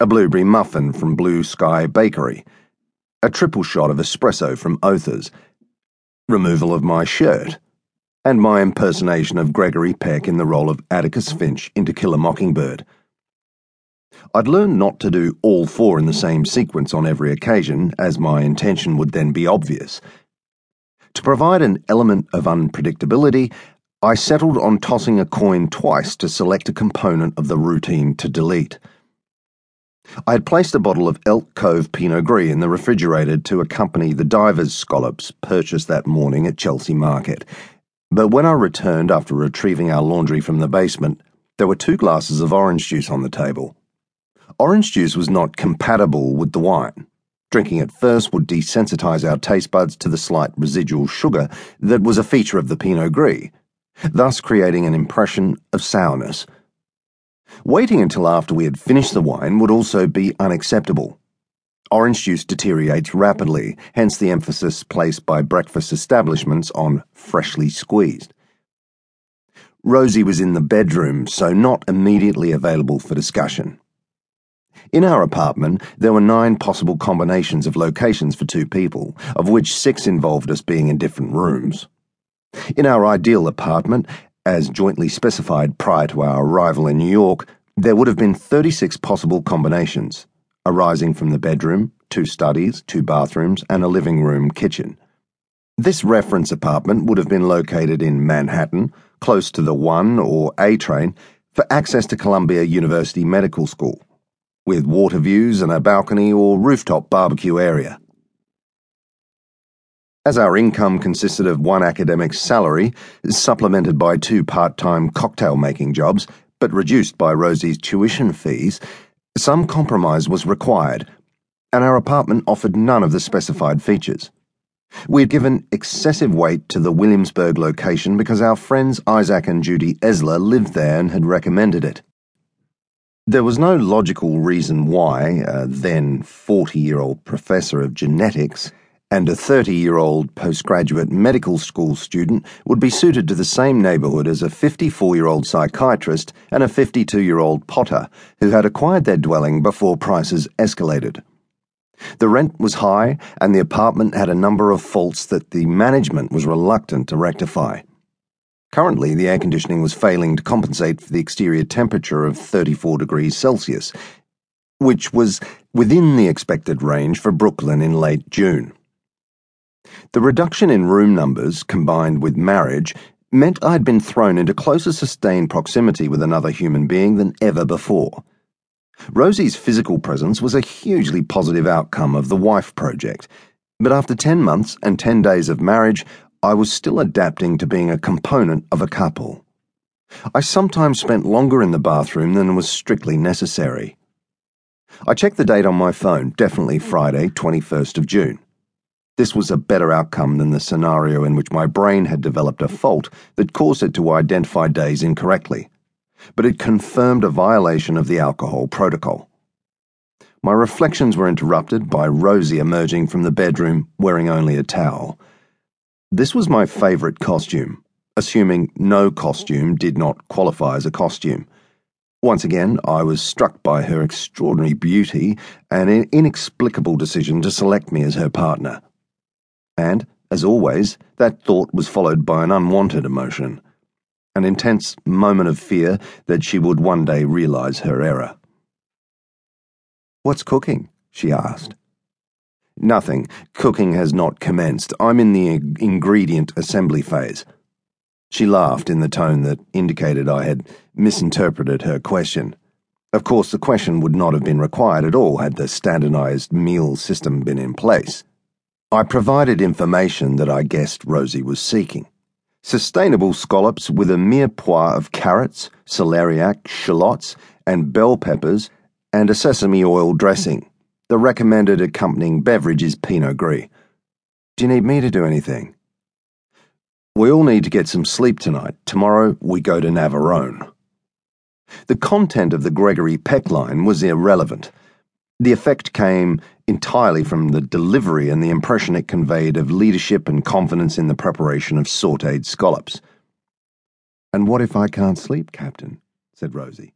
a blueberry muffin from Blue Sky Bakery, a triple shot of espresso from Others, removal of my shirt, and my impersonation of Gregory Peck in the role of Atticus Finch in To Kill a Mockingbird. I'd learned not to do all four in the same sequence on every occasion, as my intention would then be obvious. To provide an element of unpredictability, I settled on tossing a coin twice to select a component of the routine to delete. I had placed a bottle of Elk Cove Pinot Gris in the refrigerator to accompany the diver's scallops purchased that morning at Chelsea Market. But when I returned after retrieving our laundry from the basement, there were two glasses of orange juice on the table. Orange juice was not compatible with the wine. Drinking it first would desensitize our taste buds to the slight residual sugar that was a feature of the Pinot Gris, thus creating an impression of sourness. Waiting until after we had finished the wine would also be unacceptable. Orange juice deteriorates rapidly, hence the emphasis placed by breakfast establishments on freshly squeezed. Rosie was in the bedroom, so not immediately available for discussion. In our apartment, there were nine possible combinations of locations for two people, of which six involved us being in different rooms. In our ideal apartment, as jointly specified prior to our arrival in New York, there would have been 36 possible combinations, arising from the bedroom, two studies, two bathrooms, and a living room kitchen. This reference apartment would have been located in Manhattan, close to the 1 or A train, for access to Columbia University Medical School, with water views and a balcony or rooftop barbecue area. As our income consisted of one academic salary, supplemented by two part time cocktail making jobs, but reduced by Rosie's tuition fees, some compromise was required, and our apartment offered none of the specified features. We had given excessive weight to the Williamsburg location because our friends Isaac and Judy Esler lived there and had recommended it. There was no logical reason why a then 40 year old professor of genetics and a 30 year old postgraduate medical school student would be suited to the same neighbourhood as a 54 year old psychiatrist and a 52 year old potter who had acquired their dwelling before prices escalated. The rent was high, and the apartment had a number of faults that the management was reluctant to rectify. Currently, the air conditioning was failing to compensate for the exterior temperature of 34 degrees Celsius, which was within the expected range for Brooklyn in late June. The reduction in room numbers, combined with marriage, meant I'd been thrown into closer sustained proximity with another human being than ever before. Rosie's physical presence was a hugely positive outcome of the wife project, but after 10 months and 10 days of marriage, I was still adapting to being a component of a couple. I sometimes spent longer in the bathroom than was strictly necessary. I checked the date on my phone, definitely Friday, 21st of June. This was a better outcome than the scenario in which my brain had developed a fault that caused it to identify days incorrectly, but it confirmed a violation of the alcohol protocol. My reflections were interrupted by Rosie emerging from the bedroom wearing only a towel. This was my favourite costume, assuming no costume did not qualify as a costume. Once again, I was struck by her extraordinary beauty and an inexplicable decision to select me as her partner. And, as always, that thought was followed by an unwanted emotion an intense moment of fear that she would one day realize her error. What's cooking? she asked. Nothing. Cooking has not commenced. I'm in the ingredient assembly phase. She laughed in the tone that indicated I had misinterpreted her question. Of course, the question would not have been required at all had the standardized meal system been in place. I provided information that I guessed Rosie was seeking. Sustainable scallops with a mirepoix of carrots, celeriac, shallots, and bell peppers, and a sesame oil dressing. The recommended accompanying beverage is Pinot Gris. Do you need me to do anything? We all need to get some sleep tonight. Tomorrow we go to Navarone. The content of the Gregory Peck line was irrelevant. The effect came entirely from the delivery and the impression it conveyed of leadership and confidence in the preparation of sauteed scallops. And what if I can't sleep, Captain? said Rosie.